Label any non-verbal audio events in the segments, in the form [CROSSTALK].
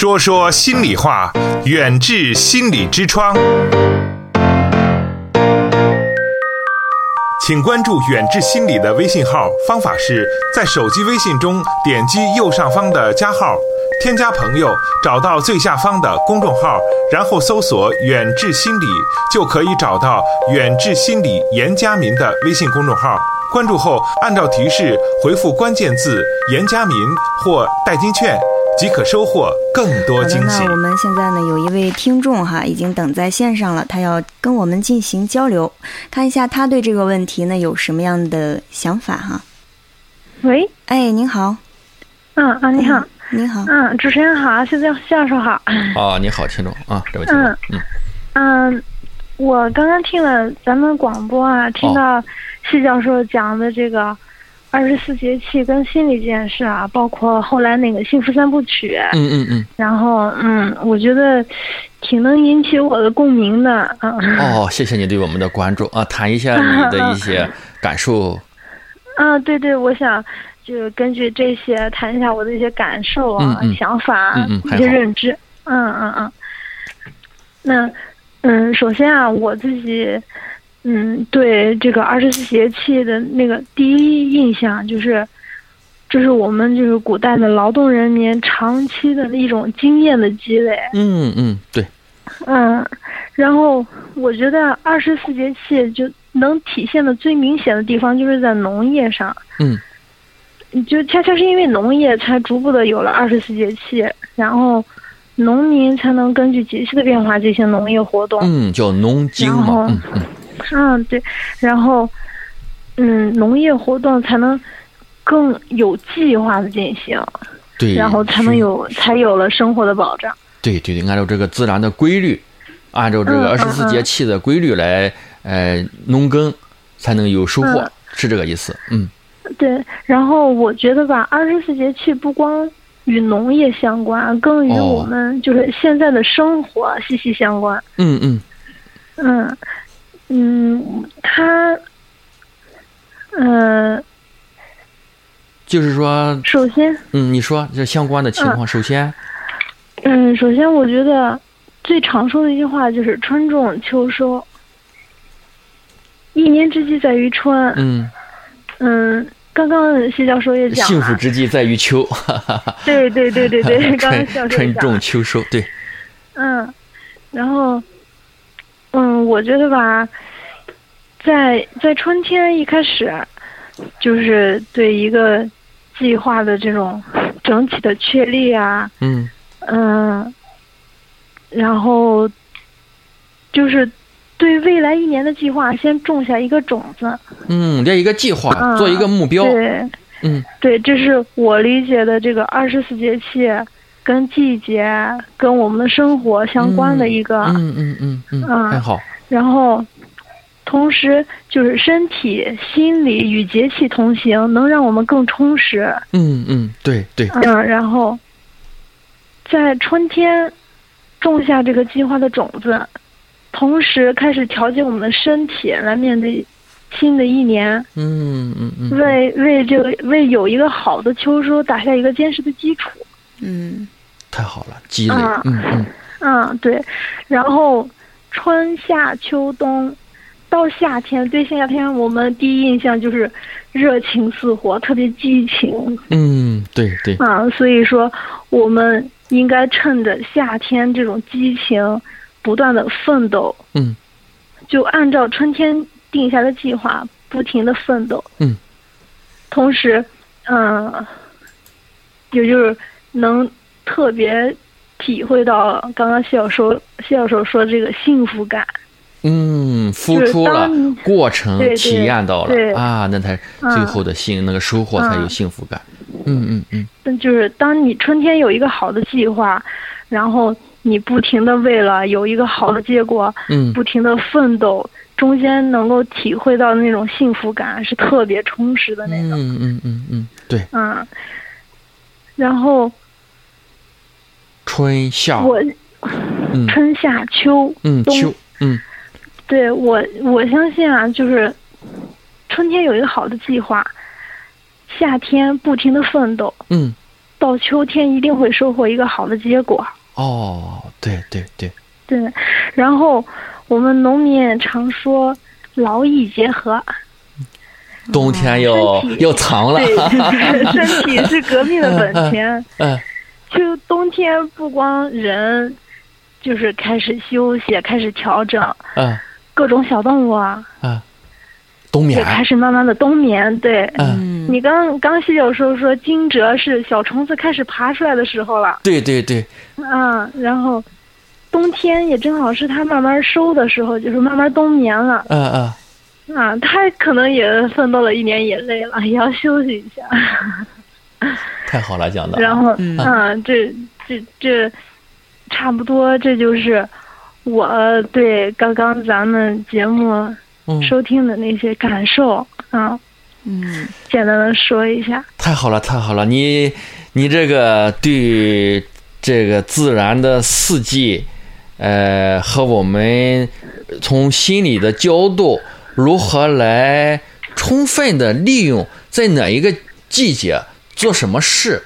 说说心里话，远志心理之窗。请关注远志心理的微信号，方法是在手机微信中点击右上方的加号，添加朋友，找到最下方的公众号，然后搜索“远志心理”，就可以找到远志心理严家民的微信公众号。关注后，按照提示回复关键字“严家民”或“代金券”，即可收获更多惊喜。那。我们现在呢有一位听众哈，已经等在线上了，他要跟我们进行交流，看一下他对这个问题呢有什么样的想法哈。喂，哎，您好，嗯啊，你好，您好，嗯，主持人好，谢教教授好，啊，你好，听众。啊，这位听众，嗯，嗯，我刚刚听了咱们广播啊，听到谢教授讲的这个二十四节气跟心理建设啊，包括后来那个幸福三部曲，嗯嗯嗯，然后嗯，我觉得挺能引起我的共鸣的，嗯，哦，谢谢你对我们的关注。啊，谈一下你的一些 [LAUGHS] 感受，啊，对对，我想就根据这些谈一下我的一些感受啊、嗯嗯想法、一些认知。嗯嗯嗯。那嗯，首先啊，我自己嗯对这个二十四节气的那个第一印象就是，这是我们就是古代的劳动人民长期的一种经验的积累。嗯嗯，对，嗯，然后我觉得二十四节气就能体现的最明显的地方就是在农业上。嗯，就恰恰是因为农业才逐步的有了二十四节气，然后农民才能根据节气的变化进行农业活动。嗯，叫农经嘛，嗯嗯，嗯，对，然后嗯，农业活动才能更有计划的进行，对，然后才能，有才有了生活的保障。对对对，按照这个自然的规律，按照这个嗯二十四嗯。节气的规律来，呃，农耕才能有收获嗯，是这个意思，嗯。对，然后我觉得吧，二十四节气不光与农业相关，更与哦。我们就是现在的生活息息相关。嗯嗯，嗯嗯，他嗯、就是说，首先嗯，你说这相关的情况，首先，嗯，首先我觉得最常说的一句话就是“春种秋收”，一年之计在于春。嗯，嗯，刚刚谢教授也讲幸福，之计在于秋。对对对对对，[LAUGHS] 刚刚春教授春种秋收，对，嗯，然后，嗯，我觉得吧，在在春天一开始，就是对一个计划的这种整体的确立啊，嗯嗯，然后就是对未来一年的计划，先种下一个种子。嗯，列一个计划，嗯做一个目标，对嗯对，这是我理解的这个二十四节气跟季节跟我们的生活相关的一个。嗯嗯嗯嗯，嗯很好，然后，同时就是身体、心理与节气同行，能让我们更充实。嗯嗯，对对，嗯，然后在春天种下这个计划的种子，同时开始调节我们的身体，来面对新的一年，嗯嗯嗯，为为这个为有一个好的秋收打下一个坚实的基础。嗯太好了，积累，嗯嗯嗯嗯，对。然后春夏秋冬到夏天，对夏天我们第一印象就是热情似火，特别激情嗯，对对，啊。所以说，我们应该趁着夏天这种激情，不断的奋斗，嗯就按照春天定下的计划，不停的奋斗。嗯。同时，嗯、也就是能特别体会到刚刚谢教授谢教授说这个幸福感。嗯，付出了，过程体验到对了啊，那才嗯最后的幸那个收获才有嗯幸福感，嗯嗯嗯。但就是当你春天有一个好的计划，然后你不停的为了有一个好的结果，嗯。不停的奋斗，中间能够体会到那种幸福感是特别充实的那种。嗯嗯嗯嗯，对，嗯，然后春夏，我嗯。春夏秋冬。嗯秋，嗯。对我，我相信啊，就是春天有一个好的计划，夏天不停的奋斗，嗯。到秋天一定会收获一个好的结果。哦，对对对，对，然后我们农民也常说劳逸结合，冬天要身体要藏了，身体是革命的本钱。嗯就冬天不光人，就是开始休息，开始调整，嗯。各种小动物啊嗯，冬眠，也开始慢慢的冬眠。对，嗯，嗯你刚刚洗有时候说惊蛰是小虫子开始爬出来的时候了，对对对，嗯，然后冬天也正好是它慢慢收的时候，就是慢慢冬眠了。嗯嗯，啊，他可能也奋斗了一年，也累了，也要休息一下。[LAUGHS] 太好了，讲的，然后，嗯。啊，这这这，差不多，这就是我对刚刚咱们节目嗯，收听的那些感受啊，嗯。简单的说一下。太好了，太好了！你你这个对这个自然的四季，呃，和我们从心理的角度如何来充分的利用在哪一个季节做什么事，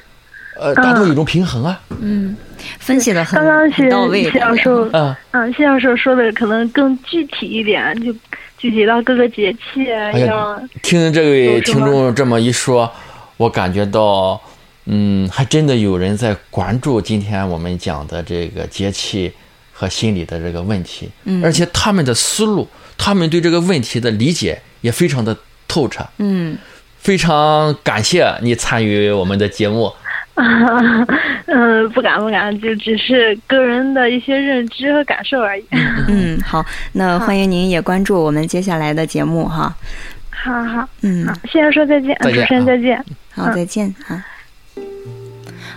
呃，达到一种平衡啊。嗯，分析的很刚刚很谢到位谢教授，嗯，嗯，谢教授说的可能更具体一点，就具体到各个节气哎要呀，听这位听众这么一说，我感觉到，嗯，还真的有人在关注今天我们讲的这个节气和心理的这个问题，嗯。而且他们的思路，他们对这个问题的理解也非常的透彻。嗯非常感谢你参与我们的节目，[LAUGHS] 嗯，不敢不敢，就只是个人的一些认知和感受而已。[LAUGHS] 嗯，好，那欢迎您也关注我们接下来的节目哈。好好，嗯好，，谢谢说再见，主持人啊再见。好，再见啊。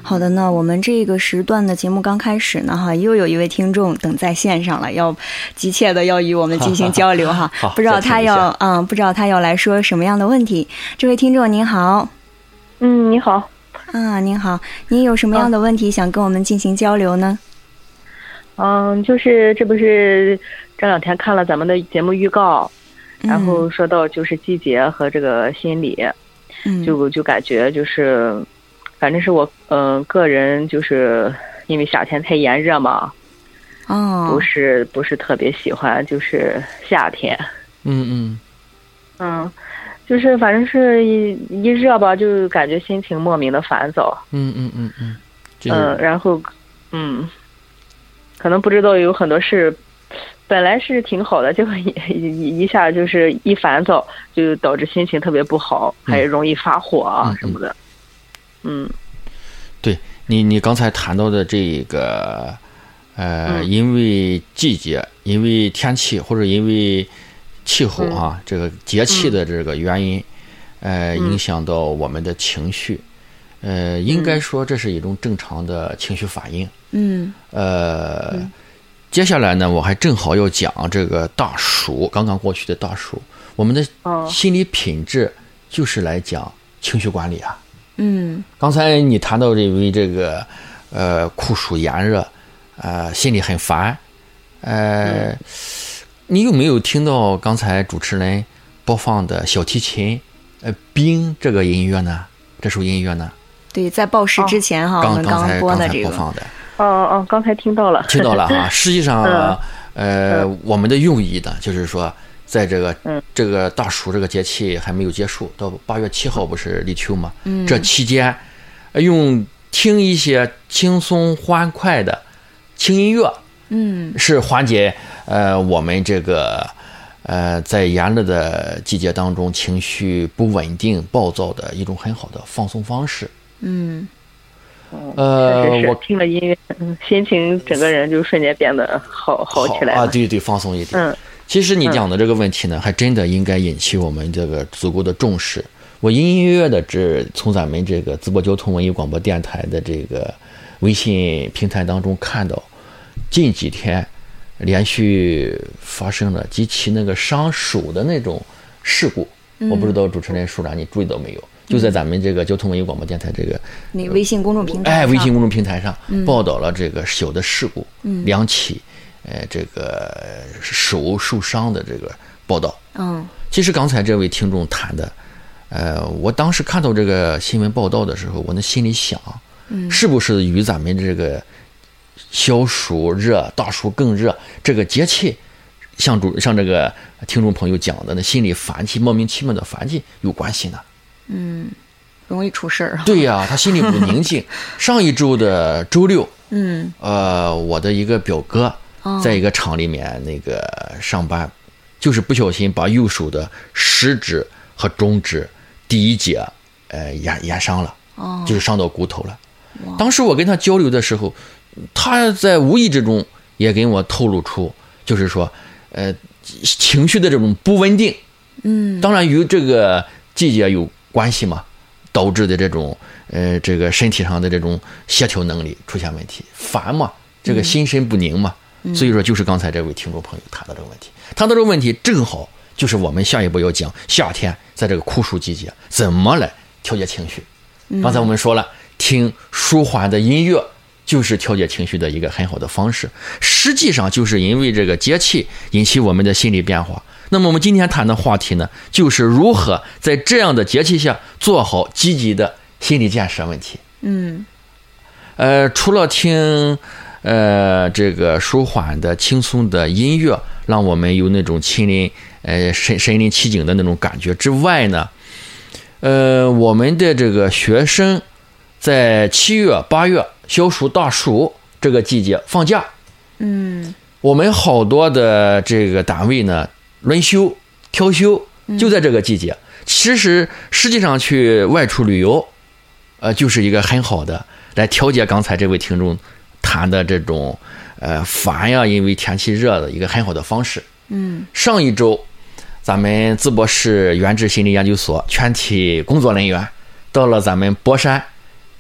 好的，那我们这个时段的节目刚开始呢，哈，又有一位听众等在线上了，要急切的要与我们进行交流哈。不知道他要嗯，不知道他要来说什么样的问题。这位听众您好，嗯，你好，啊，您好，您有什么样的问题想跟我们进行交流呢？嗯，就是这不是这两天看了咱们的节目预告，然嗯后说到就是季节和这个心理，嗯，就就感觉就是，反正是我嗯、个人就是因为夏天太炎热嘛，哦，不是不是特别喜欢就是夏天，嗯嗯嗯，就是反正是一一热吧，就感觉心情莫名的烦躁，嗯嗯嗯嗯，这嗯，然后嗯，可能不知道有很多事。本来是挺好的，结果一一一下就是一烦躁，就导致心情特别不好，还容易发火啊嗯什么的。嗯对你你刚才谈到的这个，呃，嗯。因为季节、因为天气或者因为气候嗯。啊，这个节气的这个原因，呃，嗯。影响到我们的情绪。呃，应该说这是一种正常的情绪反应。嗯。呃，接下来呢，我还正好要讲这个大暑，刚刚过去的大暑，我们的哦。心理品质就是来讲情绪管理啊。嗯刚才你谈到这位这个呃酷暑炎热，呃心里很烦，呃，你有没有听到刚才主持人播放的小提琴呃冰这个音乐呢？这首音乐呢？对，在报时之前哈，我刚们刚才刚播的这个，才播放的，哦哦，刚才听到了，听到了哈。实际上，[LAUGHS] 嗯呃，我们的用意呢，就是说，在这个嗯这个大暑这个节气还没有结束，到八月七号不是立秋嘛？嗯这期间，呃用听一些轻松欢快的轻音乐，嗯是缓解呃我们这个呃在炎热的季节当中情绪不稳定、暴躁的一种很好的放松方式。嗯呃我听了音乐，嗯，心情整个人就瞬间变得好好起来啊，对对，放松一点。嗯其实你讲的这个问题呢，还真的应该引起我们这个足够的重视。我隐隐约约的只从咱们这个淄博交通文艺广播电台的这个微信平台当中看到，近几天连续发生了几起那个伤手的那种事故。我不知道主持人舒然你注意到没有？就在咱们这个交通文艺广播电台这个那微信公众平台哎，微信公众平台上报道了这个小的事故，嗯。两起，呃，这个手受伤的这个报道。嗯。其实刚才这位听众谈的，呃，我当时看到这个新闻报道的时候，我那心里想，是不是与咱们这个小暑热、大暑更热这个节气，像主像这个听众朋友讲的，那心里烦气、莫名其妙的烦气有关系呢？容易出事儿。对呀、他心里不宁静。[LAUGHS] 上一周的周六，嗯，呃，我的一个表哥哦在一个厂里面那个上班，就是不小心把右手的食指和中指第一节，呃，压压伤了，哦就是伤到骨头了。当时我跟他交流的时候，他在无意之中也跟我透露出，就是说，呃，情绪的这种不稳定，嗯，当然与这个季节有关系嘛，导致的这种呃这个身体上的这种协调能力出现问题，烦嘛，这个心神不宁嘛，所以说就是刚才这位听众朋友谈到这个问题，谈到这个问题正好就是我们下一步要讲夏天在这个酷暑季节怎么来调节情绪。刚才我们说了，听舒缓的音乐就是调节情绪的一个很好的方式。实际上，就是因为这个节气引起我们的心理变化。那么，我们今天谈的话题呢，就是如何在这样的节气下做好积极的心理建设问题。嗯呃，除了听呃这个舒缓的、轻松的音乐，让我们有那种亲临呃身身临其境的那种感觉之外呢，呃，我们的这个学生在七月、八月消暑、大暑这个季节放假，嗯我们好多的这个单位呢轮休、调休，就在这个季节。其实实际上去外出旅游，呃，就是一个很好的来调节刚才这位听众谈的这种呃烦呀，因为天气热的一个很好的方式。嗯上一周，咱们淄博市原治心理研究所全体工作人员到了咱们博山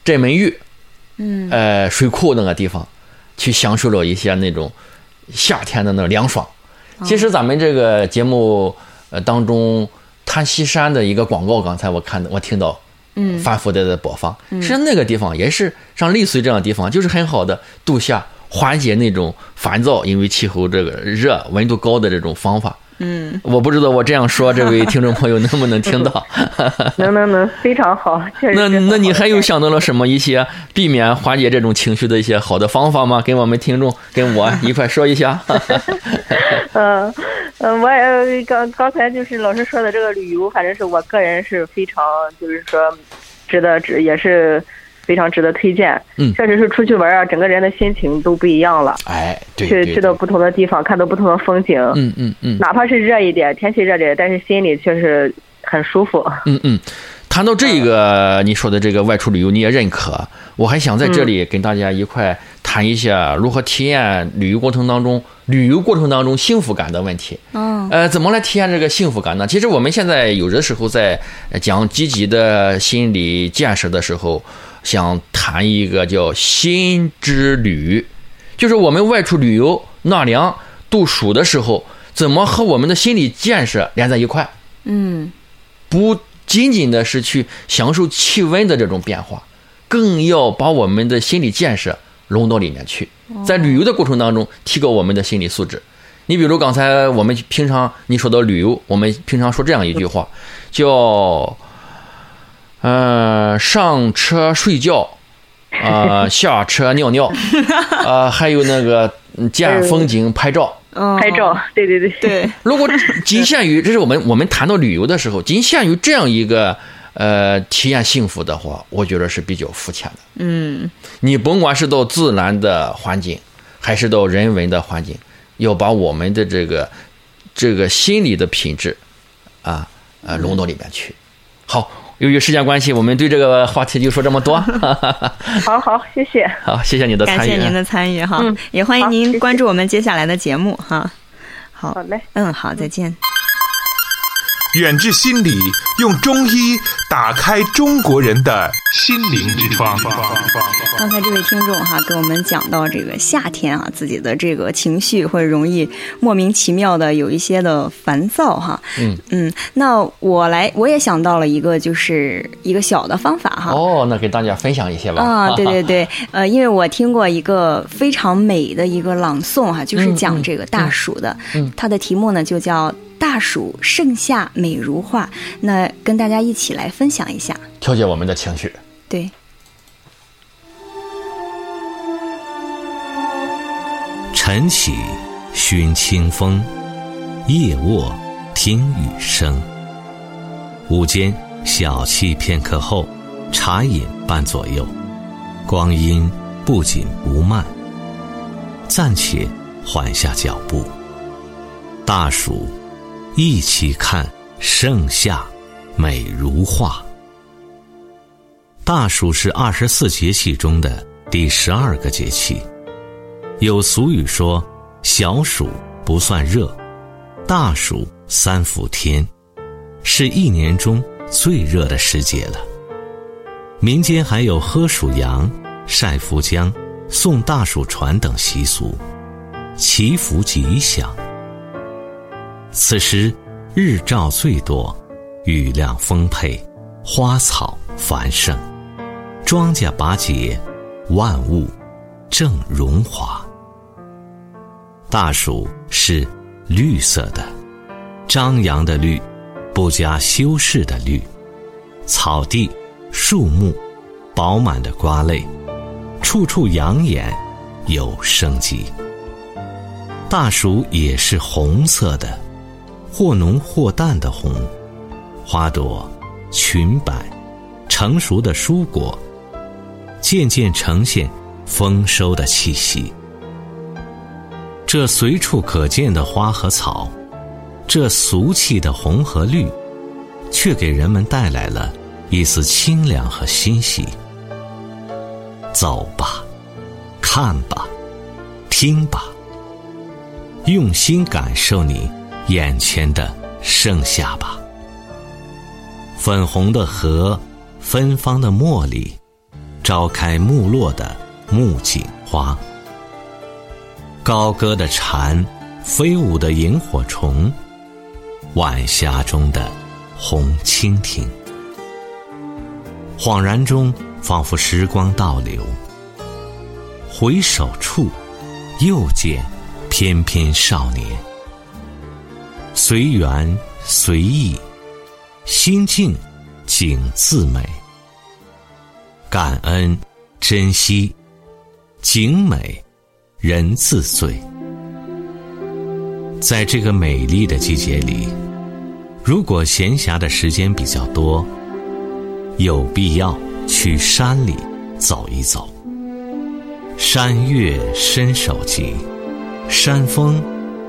镇门峪嗯呃水库那个地方，去享受了一些那种夏天的那凉爽。其实咱们这个节目呃当中，滩西山的一个广告，刚才我看到我听到。嗯反复的在播放，实际上那个地方也是像丽水这样的地方，就是很好的度夏、缓解那种烦躁，因为气候这个热、温度高的这种方法。嗯，我不知道我这样说，这位听众朋友能不能听到？[LAUGHS] 能能能，非常好，确实那那你还有想到了什么一些避免缓解这种情绪的一些好的方法吗？跟我们听众跟我一块说一下。嗯 [LAUGHS] 嗯，我也刚刚才就是老师说的这个旅游，反正是我个人是非常就是说值得值也是非常值得推荐。嗯确实是出去玩啊，整个人的心情都不一样了。哎，对去对对，去到不同的地方，看到不同的风景，嗯嗯嗯哪怕是热一点，天气热点，但是心里却是很舒服。嗯嗯。谈到这个你说的这个外出旅游，你也认可，我还想在这里跟大家一块谈一下如何体验旅游过程当中旅游过程当中幸福感的问题。嗯呃，怎么来体验这个幸福感呢？其实我们现在有的时候在呃讲积极的心理建设的时候，想谈一个叫心之旅，就是我们外出旅游纳凉度暑的时候，怎么和我们的心理建设连在一块，嗯。不仅仅的是去享受气温的这种变化，更要把我们的心理建设融到里面去，在旅游的过程当中提高我们的心理素质。你比如刚才我们平常你说到旅游，我们平常说这样一句话，叫呃上车睡觉，呃下车尿尿，[LAUGHS] 呃还有那个嗯见风景拍照。嗯，拍照，对对对，对，如果仅限于，这是我们我们谈到旅游的时候，仅限于这样一个呃体验幸福的话，我觉得是比较肤浅的。嗯你甭管是到自然的环境，还是到人文的环境，要把我们的这个这个心理的品质啊呃融到里面去。好，由于时间关系，我们对这个话题就说这么多。[LAUGHS] [LAUGHS] 好好，谢谢。好，谢谢你的参与。感谢您的参与哈，嗯也欢迎您关注我们接下来的节目哈。好好，嘞。嗯，好，再见。远至心理用中医打开中国人的心灵之窗。刚才这位听众哈，给我们讲到这个夏天啊，自己的这个情绪会容易莫名其妙的有一些的烦躁哈。嗯嗯，那我来，我也想到了一个，就是一个小的方法哈。哦，那给大家分享一些吧。啊，[LAUGHS] 对对对，呃，因为我听过一个非常美的一个朗诵哈，就是讲这个大暑的，嗯它的题目呢就叫《大暑盛夏美如画。那跟大家一起来分享一下。调节我们的情绪。对。晨起熏清风夜卧听雨声。午间小憩片刻后茶饮伴左右。光阴不紧不慢暂且缓下脚步。大暑一起看盛夏，美如画。大暑是二十四节气中的第十二个节气。有俗语说：“小暑不算热，大暑三伏天，是一年中最热的时节了。”民间还有喝暑阳、晒伏姜、送大暑船等习俗，祈福吉祥。此时日照最多，雨量丰沛，花草繁盛，庄稼拔节，万物正荣华。大暑是绿色的，张扬的绿，不加修饰的绿，草地、树木，饱满的瓜类，处处养眼，有生机。大暑也是红色的，或浓或淡的红，花朵裙摆，成熟的蔬果，渐渐呈现丰收的气息。这随处可见的花和草，这俗气的红和绿，却给人们带来了一丝清凉和欣喜。走吧，看吧，听吧，用心感受你眼前的盛夏吧。粉红的荷，芬芳的茉莉，朝开暮落的木槿花。高歌的蝉，飞舞的萤火虫，晚霞中的红蜻蜓。恍然中，仿佛时光倒流。回首处，又见翩翩少年。随缘随意，心静景自美。感恩珍惜，景美。人自醉，在这个美丽的季节里，如果闲暇的时间比较多，有必要去山里走一走。山月伸手及，山风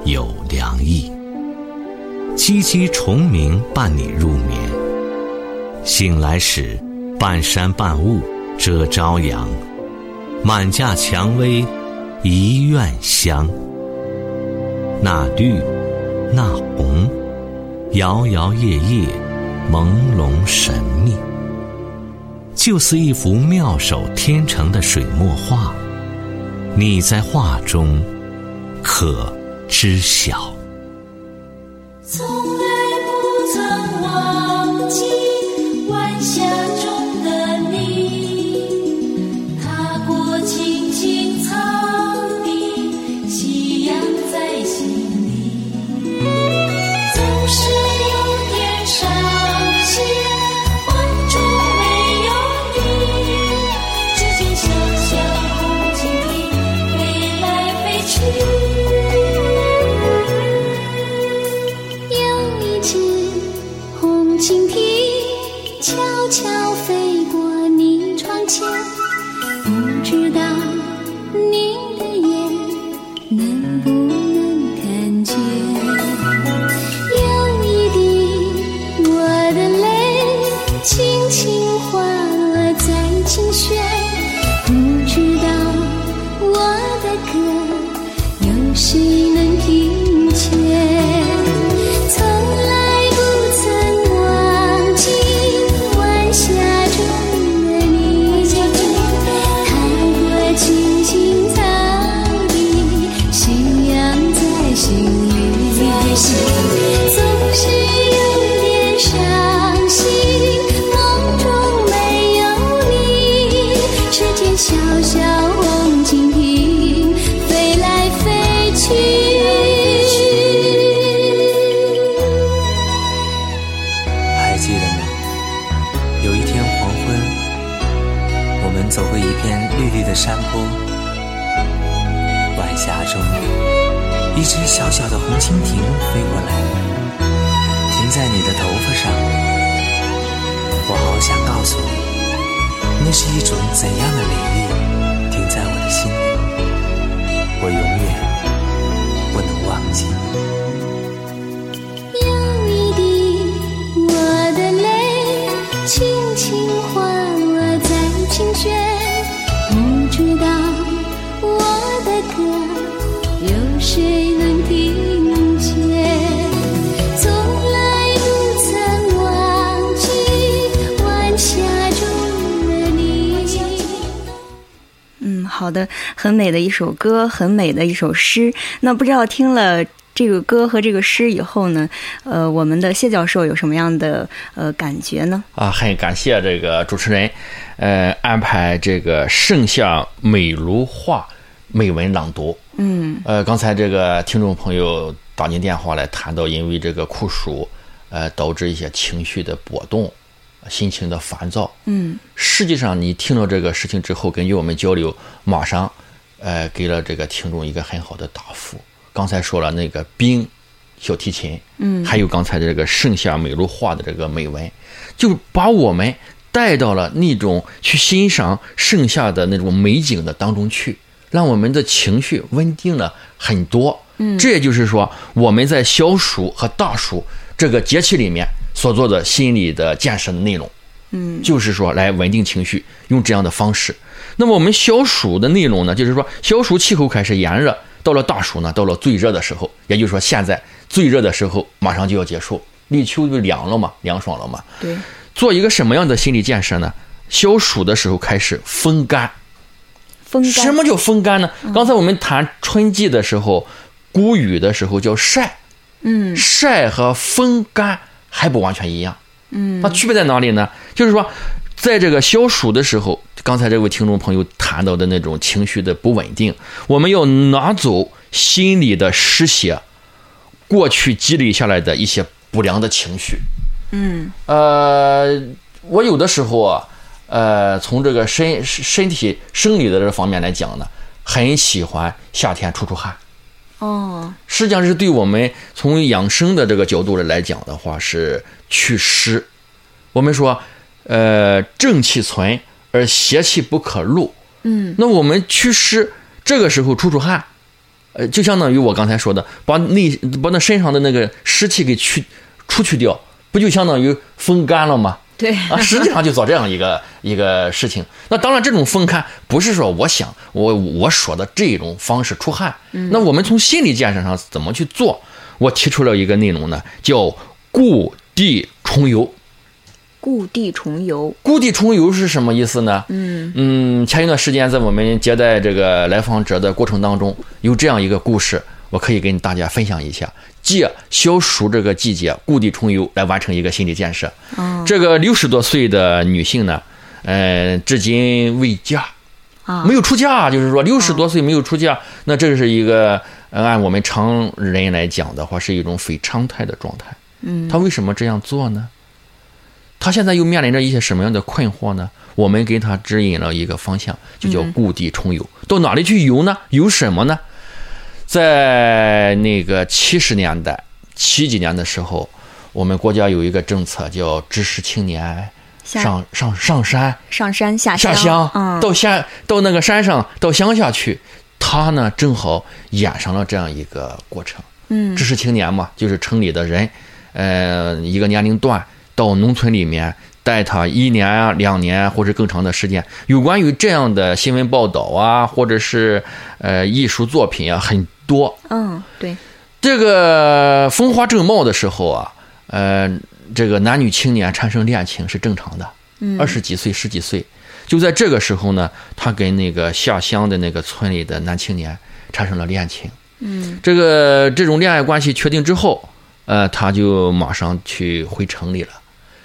有凉意。唧唧虫鸣伴你入眠，醒来时，半山半雾遮朝阳，满架蔷薇。一院香，那绿，那红，摇摇曳曳，朦胧神秘，就似一幅妙手天成的水墨画。你在画中，可知晓？记得吗？有一天黄昏我们走过一片绿绿的山坡晚霞中一只小小的红蜻蜓飞过来停在你的头发上。我好想告诉你那是一种怎样的美丽停在我的心里。我永远不能忘记。琴弦，不知道我的歌有谁能听见？从来不曾忘记晚霞中的你。嗯，好的，很美的一首歌，很美的一首诗。那不知道听了这个歌和这个诗以后呢，呃，我们的谢教授有什么样的呃感觉呢？啊，很感谢这个主持人，呃，安排这个盛夏美如画美文朗读。嗯呃，刚才这个听众朋友打进电话来谈到，因为这个酷暑，呃，导致一些情绪的波动，心情的烦躁。嗯实际上，你听到这个事情之后，根据我们交流，马上，呃，给了这个听众一个很好的答复。刚才说了那个冰小提琴，嗯还有刚才的这个盛夏美如画的这个美文，就把我们带到了那种去欣赏盛夏的那种美景的当中去，让我们的情绪稳定了很多。嗯，这也就是说，我们在小暑和大暑这个节气里面所做的心理的建设的内容。嗯就是说来稳定情绪，用这样的方式。那么我们消暑的内容呢，就是说消暑气候开始炎热，到了大暑呢，到了最热的时候，也就是说现在最热的时候马上就要结束，立秋就凉了嘛，凉爽了嘛。对，做一个什么样的心理建设呢？消暑的时候开始风干。风干什么叫风干呢？刚才我们谈春季的时候，谷雨的时候叫晒，嗯晒和风干还不完全一样。嗯那区别在哪里呢？就是说，在这个消暑的时候，刚才这位听众朋友谈到的那种情绪的不稳定，我们要拿走心里的湿邪，过去积累下来的一些不良的情绪。嗯呃，我有的时候啊，呃，从这个身身体生理的这方面来讲呢，很喜欢夏天出出汗。哦实际上是对我们从养生的这个角度来讲的话，是祛湿。我们说，呃，正气存而邪气不可入。嗯那我们祛湿，这个时候出出汗，呃，就相当于我刚才说的，把内把那身上的那个湿气给去出去掉，不就相当于风干了吗？对啊，实际上就做这样一个一个事情。那当然，这种风干不是说我想我我说的这种方式出汗。那我们从心理建设上怎么去做？我提出了一个内容呢，叫故地重游。故地重游。故地重游是什么意思呢？嗯嗯，前一段时间在我们接待这个来访者的过程当中，有这样一个故事，我可以跟大家分享一下。借消暑这个季节，故地重游来完成一个心理建设。哦这个六十多岁的女性呢，呃，至今未嫁，啊没有出嫁，就是说六十多岁没有出嫁，那这是一个呃按我们常人来讲的话，是一种非常态的状态。嗯她为什么这样做呢？她现在又面临着一些什么样的困惑呢？我们给他指引了一个方向，就叫故地重游。到哪里去游呢？游什么呢？在那个七十年代、七几年的时候，我们国家有一个政策叫知识青年上上上山上山下下乡到乡到那个山上到乡下去，他呢正好演上了这样一个过程。嗯知识青年嘛，就是城里的人，呃，一个年龄段到农村里面带他一年啊、两年或者更长的时间。有关于这样的新闻报道啊，或者是呃艺术作品啊，很多。嗯对这个风华正茂的时候啊，呃，这个男女青年产生恋情是正常的，嗯二十几岁、十几岁，就在这个时候呢，他跟那个下乡的那个村里的男青年产生了恋情。嗯这个这种恋爱关系确定之后，呃，他就马上去回城里了。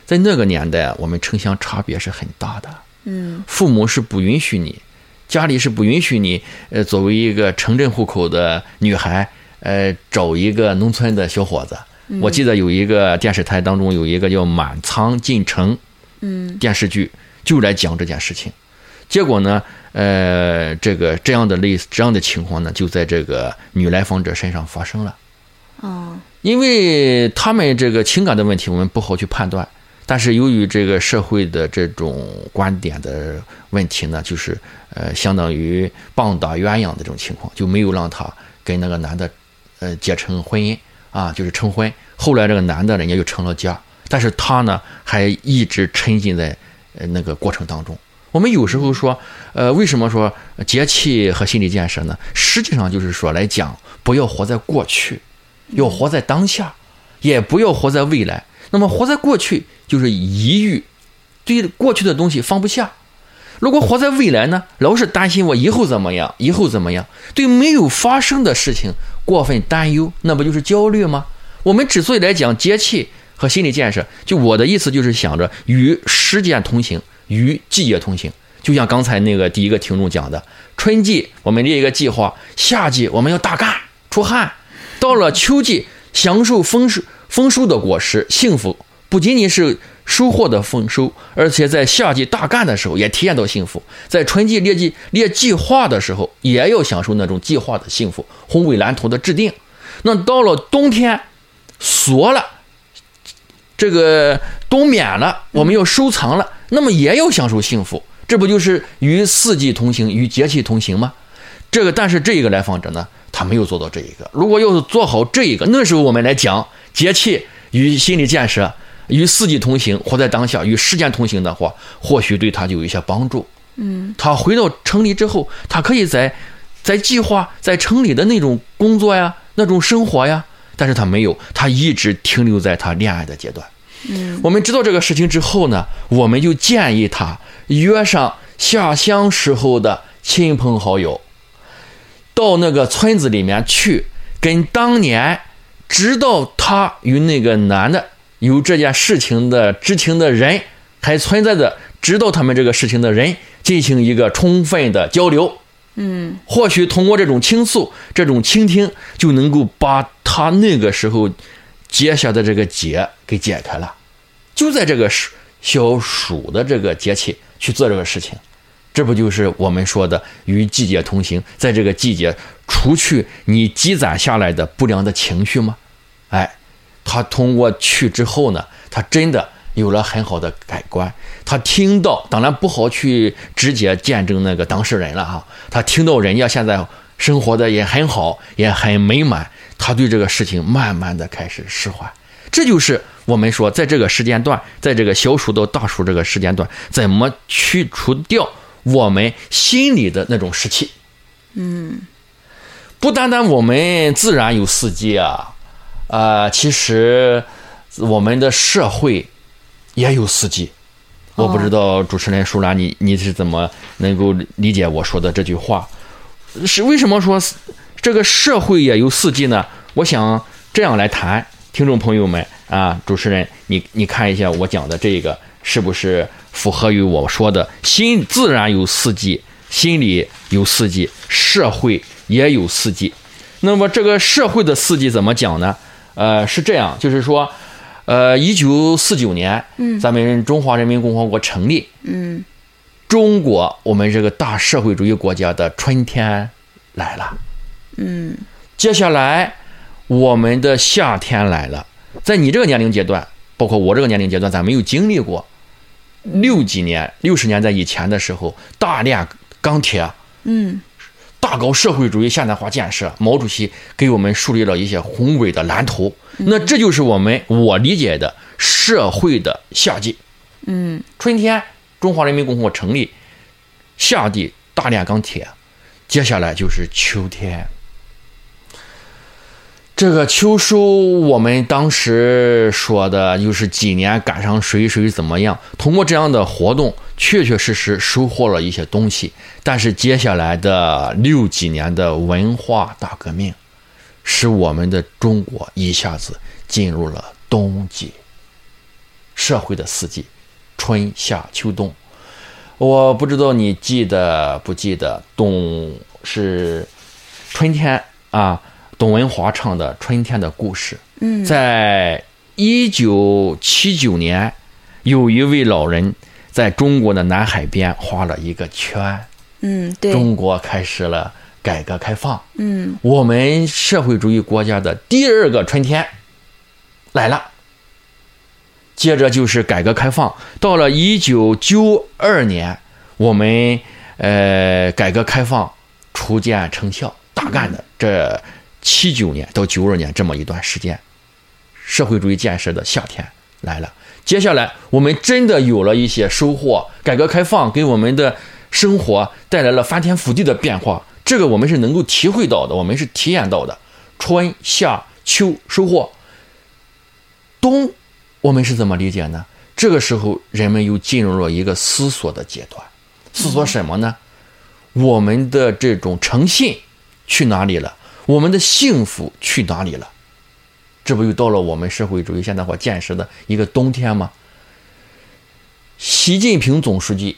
在那个年代，我们城乡差别是很大的，嗯父母是不允许你，家里是不允许你，呃，作为一个城镇户口的女孩，呃，找一个农村的小伙子。我记得有一个电视台当中有一个叫《满仓进城》嗯电视剧，就来讲这件事情。结果呢，呃，这个这样的类似这样的情况呢，就在这个女来访者身上发生了。哦，因为他们这个情感的问题，我们不好去判断。但是由于这个社会的这种观点的问题呢，就是呃，相当于棒打鸳鸯的这种情况，就没有让他跟那个男的呃结成婚姻啊，就是成婚。后来这个男的人家就成了家，但是他呢还一直沉浸在呃那个过程当中。我们有时候说，呃，为什么说节气和心理建设呢？实际上就是说来讲，不要活在过去，要活在当下，也不要活在未来。那么活在过去就是抑郁，对过去的东西放不下；如果活在未来呢，老是担心我以后怎么样，以后怎么样，对没有发生的事情过分担忧，那不就是焦虑吗？我们之所以来讲节气和心理建设，就我的意思就是想着与时间同行，与季节同行。就像刚才那个第一个听众讲的，春季我们列一个计划，夏季我们要大干出汗，到了秋季享受丰收。丰收的果实，幸福不仅仅是收获的丰收，而且在夏季大干的时候也体验到幸福。在春季列计列计划的时候，也要享受那种计划的幸福，宏伟蓝图的制定。那到了冬天，缩了，这个冬眠了，我们要收藏了，那么也要享受幸福。这不就是与四季同行，与节气同行吗？这个，但是这一个来访者呢，他没有做到这一个。如果要是做好这一个，那时候我们来讲。节气与心理建设，与四季同行，活在当下，与时间同行的话，或许对他就有一些帮助。嗯，他回到城里之后，他可以在在计划在城里的那种工作呀，那种生活呀，但是他没有，他一直停留在他恋爱的阶段。嗯，我们知道这个事情之后呢，我们就建议他约上下乡时候的亲朋好友，到那个村子里面去，跟当年。直到他与那个男的有这件事情的知情的人，还存在着知道他们这个事情的人进行一个充分的交流，嗯，或许通过这种倾诉、这种倾听，就能够把他那个时候结下的这个结给解开了。就在这个小暑的这个节气去做这个事情。这不就是我们说的与季节同行，在这个季节除去你积攒下来的不良的情绪吗？哎，他通过去之后呢，他真的有了很好的改观。他听到，当然不好去直接见证那个当事人了哈。他听到人家现在生活的也很好，也很美满，他对这个事情慢慢的开始释怀。这就是我们说，在这个时间段，在这个小暑到大暑这个时间段，怎么去除掉。我们心里的那种湿气，嗯，不单单我们自然有四季啊，啊，其实我们的社会也有四季。我不知道主持人舒兰，你你是怎么能够理解我说的这句话？是为什么说这个社会也有四季呢？我想这样来谈，听众朋友们啊，主持人，你你看一下我讲的这个是不是？符合于我说的，心自然有四季，心里有四季，社会也有四季。那么这个社会的四季怎么讲呢？呃，是这样，就是说，呃，一九四九年，嗯，咱们中华人民共和国成立，嗯，中国我们这个大社会主义国家的春天来了，嗯，接下来我们的夏天来了。在你这个年龄阶段，包括我这个年龄阶段，咱没有经历过。六几年、六十年代以前的时候，大炼钢铁，嗯，大搞社会主义现代化建设，毛主席给我们树立了一些宏伟的蓝图。那这就是我们我理解的社会的夏季。嗯，春天，中华人民共和国成立，夏季大炼钢铁，接下来就是秋天。这个秋收，我们当时说的就是几年赶上谁谁怎么样。通过这样的活动，确确实实收获了一些东西。但是接下来的六几年的文化大革命，使我们的中国一下子进入了冬季。社会的四季，春夏秋冬。我不知道你记得不记得，冬是春天啊。董文华唱的《春天的故事》。嗯，在一九七九年，有一位老人在中国的南海边画了一个圈，嗯，对，中国开始了改革开放，嗯。我们社会主义国家的第二个春天来了。接着就是改革开放，到了一九九二年，我们呃改革开放初见成效，大干的。这七九年到九二年这么一段时间，社会主义建设的夏天来了。接下来，我们真的有了一些收获，改革开放给我们的生活带来了翻天覆地的变化，这个我们是能够体会到的，我们是体验到的。春夏秋收获，冬我们是怎么理解呢？这个时候，人们又进入了一个思索的阶段，思索什么呢？我们的这种诚信去哪里了？我们的幸福去哪里了？这不又到了我们社会主义现代化建设的一个冬天吗？习近平总书记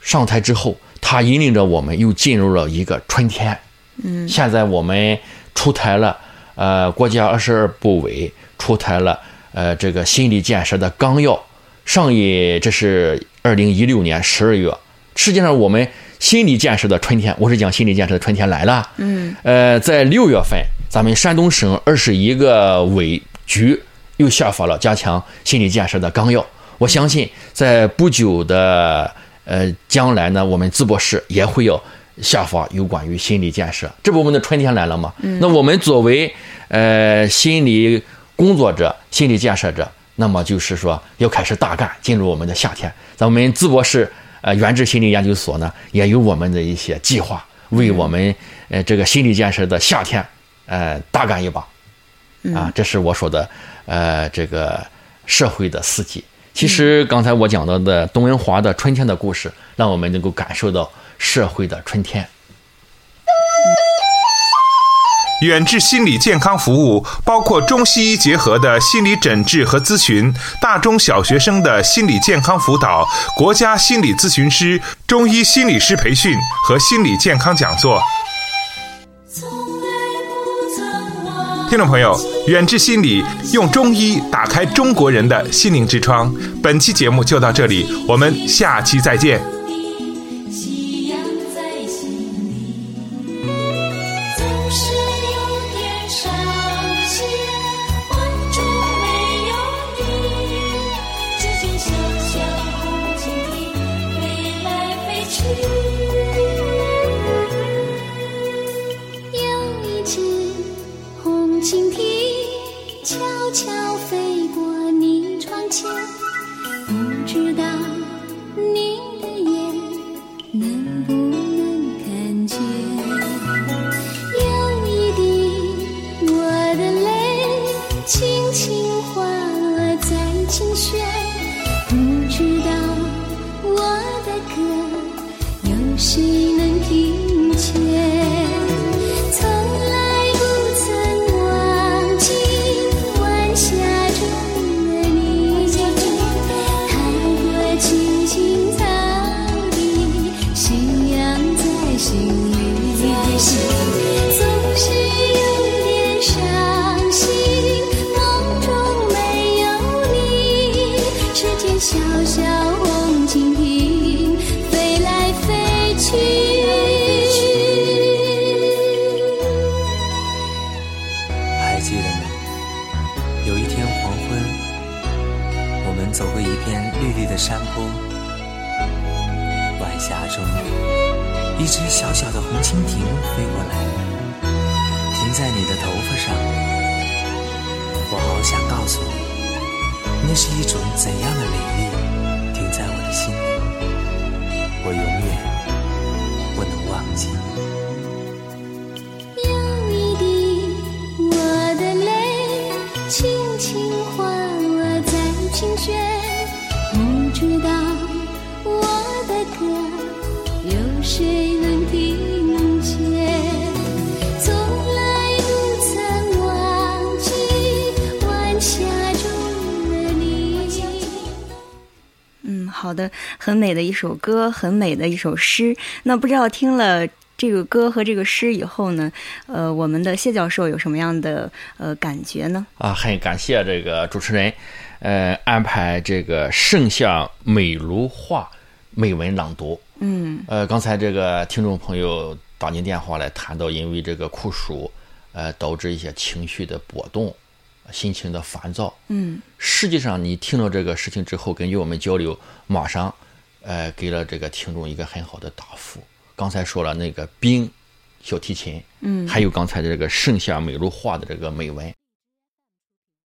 上台之后，他引领着我们又进入了一个春天。嗯现在我们出台了呃国家二十二部委出台了呃这个心理建设的纲要，上一这是二零一六年十二月，实际上我们心理建设的春天，我是讲心理建设的春天来了。嗯呃，在六月份，咱们山东省二十一个委局又下发了加强心理建设的纲要。我相信，在不久的呃将来呢，我们淄博市也会要下发有关于心理建设。这不，我们的春天来了吗？那我们作为呃心理工作者、心理建设者，那么就是说要开始大干，进入我们的夏天。咱们淄博市呃原治心理研究所呢，也有我们的一些计划，为我们呃这个心理建设的夏天呃大干一把。啊，这是我说的呃这个社会的四季。其实刚才我讲到的董文华的春天的故事，让我们能够感受到社会的春天。远志心理健康服务包括中西医结合的心理诊治和咨询，大中小学生的心理健康辅导，国家心理咨询师、中医心理师培训和心理健康讲座。听众朋友，远志心理用中医打开中国人的心灵之窗。本期节目就到这里，我们下期再见。心。琴弦，不知道我的歌有谁能听见？从来不曾忘记晚霞中的你。嗯，好的，很美的一首歌，很美的一首诗。那不知道听了这个歌和这个诗以后呢，呃，我们的谢教授有什么样的呃感觉呢？啊，很感谢这个主持人，呃，安排这个盛夏美如画美文朗读。嗯呃，刚才这个听众朋友打进电话来谈到，因为这个酷暑，呃，导致一些情绪的波动，心情的烦躁。嗯实际上，你听到这个事情之后，根据我们交流，马上，呃，给了这个听众一个很好的答复。刚才说了那个冰小提琴，嗯还有刚才的这个盛夏美如画的这个美文，